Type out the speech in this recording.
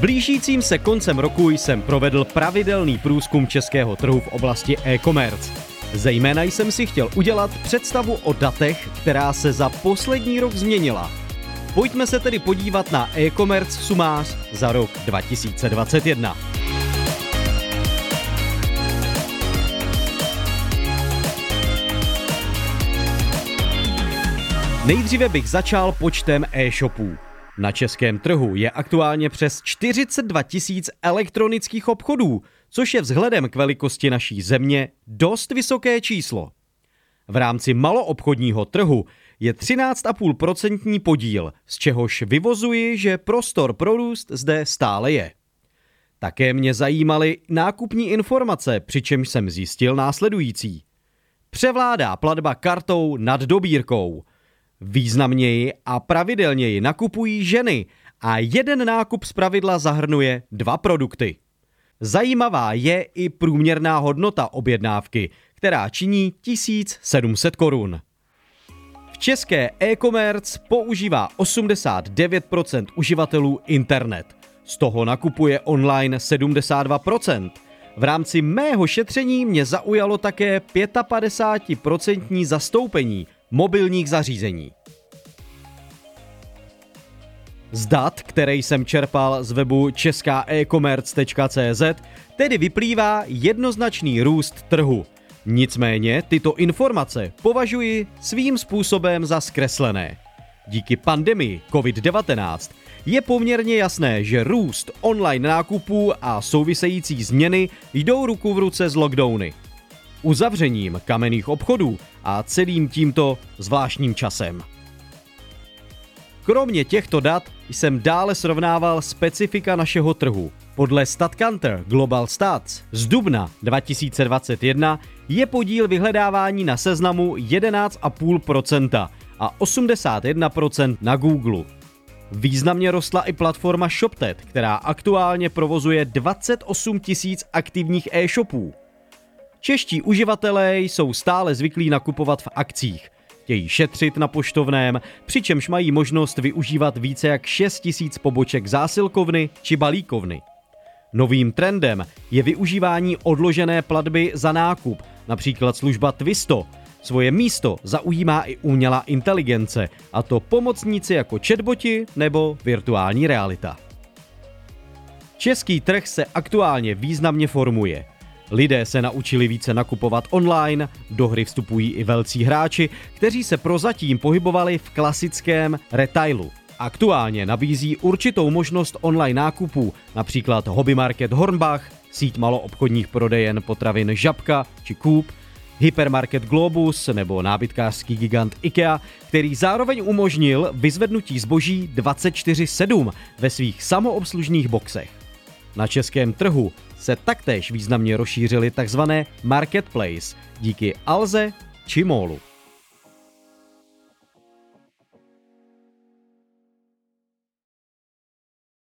Blížícím se koncem roku jsem provedl pravidelný průzkum českého trhu v oblasti e-commerce. Zejména jsem si chtěl udělat představu o datech, která se za poslední rok změnila. Pojďme se tedy podívat na e-commerce sumář za rok 2021. Nejdříve bych začal počtem e-shopů. Na českém trhu je aktuálně přes 42 tisíc elektronických obchodů, což je vzhledem k velikosti naší země dost vysoké číslo. V rámci maloobchodního trhu je 13,5% podíl, z čehož vyvozuji, že prostor pro růst zde stále je. Také mě zajímaly nákupní informace, přičemž jsem zjistil následující. Převládá platba kartou nad dobírkou – Významněji a pravidelněji nakupují ženy a jeden nákup pravidla zahrnuje dva produkty. Zajímavá je i průměrná hodnota objednávky, která činí 1700 korun. V české e-commerce používá 89% uživatelů internet. Z toho nakupuje online 72%. V rámci mého šetření mě zaujalo také 55% zastoupení mobilních zařízení. Z dat, které jsem čerpal z webu českaecommerce.cz, tedy vyplývá jednoznačný růst trhu. Nicméně tyto informace považuji svým způsobem za zkreslené. Díky pandemii COVID-19 je poměrně jasné, že růst online nákupů a související změny jdou ruku v ruce s lockdowny uzavřením kamenných obchodů a celým tímto zvláštním časem. Kromě těchto dat jsem dále srovnával specifika našeho trhu. Podle StatCounter Global Stats z dubna 2021 je podíl vyhledávání na seznamu 11,5% a 81% na Google. Významně rostla i platforma ShopTet, která aktuálně provozuje 28 000 aktivních e-shopů. Čeští uživatelé jsou stále zvyklí nakupovat v akcích. Chtějí šetřit na poštovném, přičemž mají možnost využívat více jak 6 tisíc poboček zásilkovny či balíkovny. Novým trendem je využívání odložené platby za nákup, například služba Twisto. Svoje místo zaujímá i umělá inteligence, a to pomocníci jako chatboti nebo virtuální realita. Český trh se aktuálně významně formuje – Lidé se naučili více nakupovat online, do hry vstupují i velcí hráči, kteří se prozatím pohybovali v klasickém retailu. Aktuálně nabízí určitou možnost online nákupů, například hobby market Hornbach, síť maloobchodních prodejen potravin Žabka či Coop, hypermarket Globus nebo nábytkářský gigant IKEA, který zároveň umožnil vyzvednutí zboží 24-7 ve svých samoobslužných boxech. Na českém trhu se taktéž významně rozšířily tzv. marketplace díky Alze či Molu.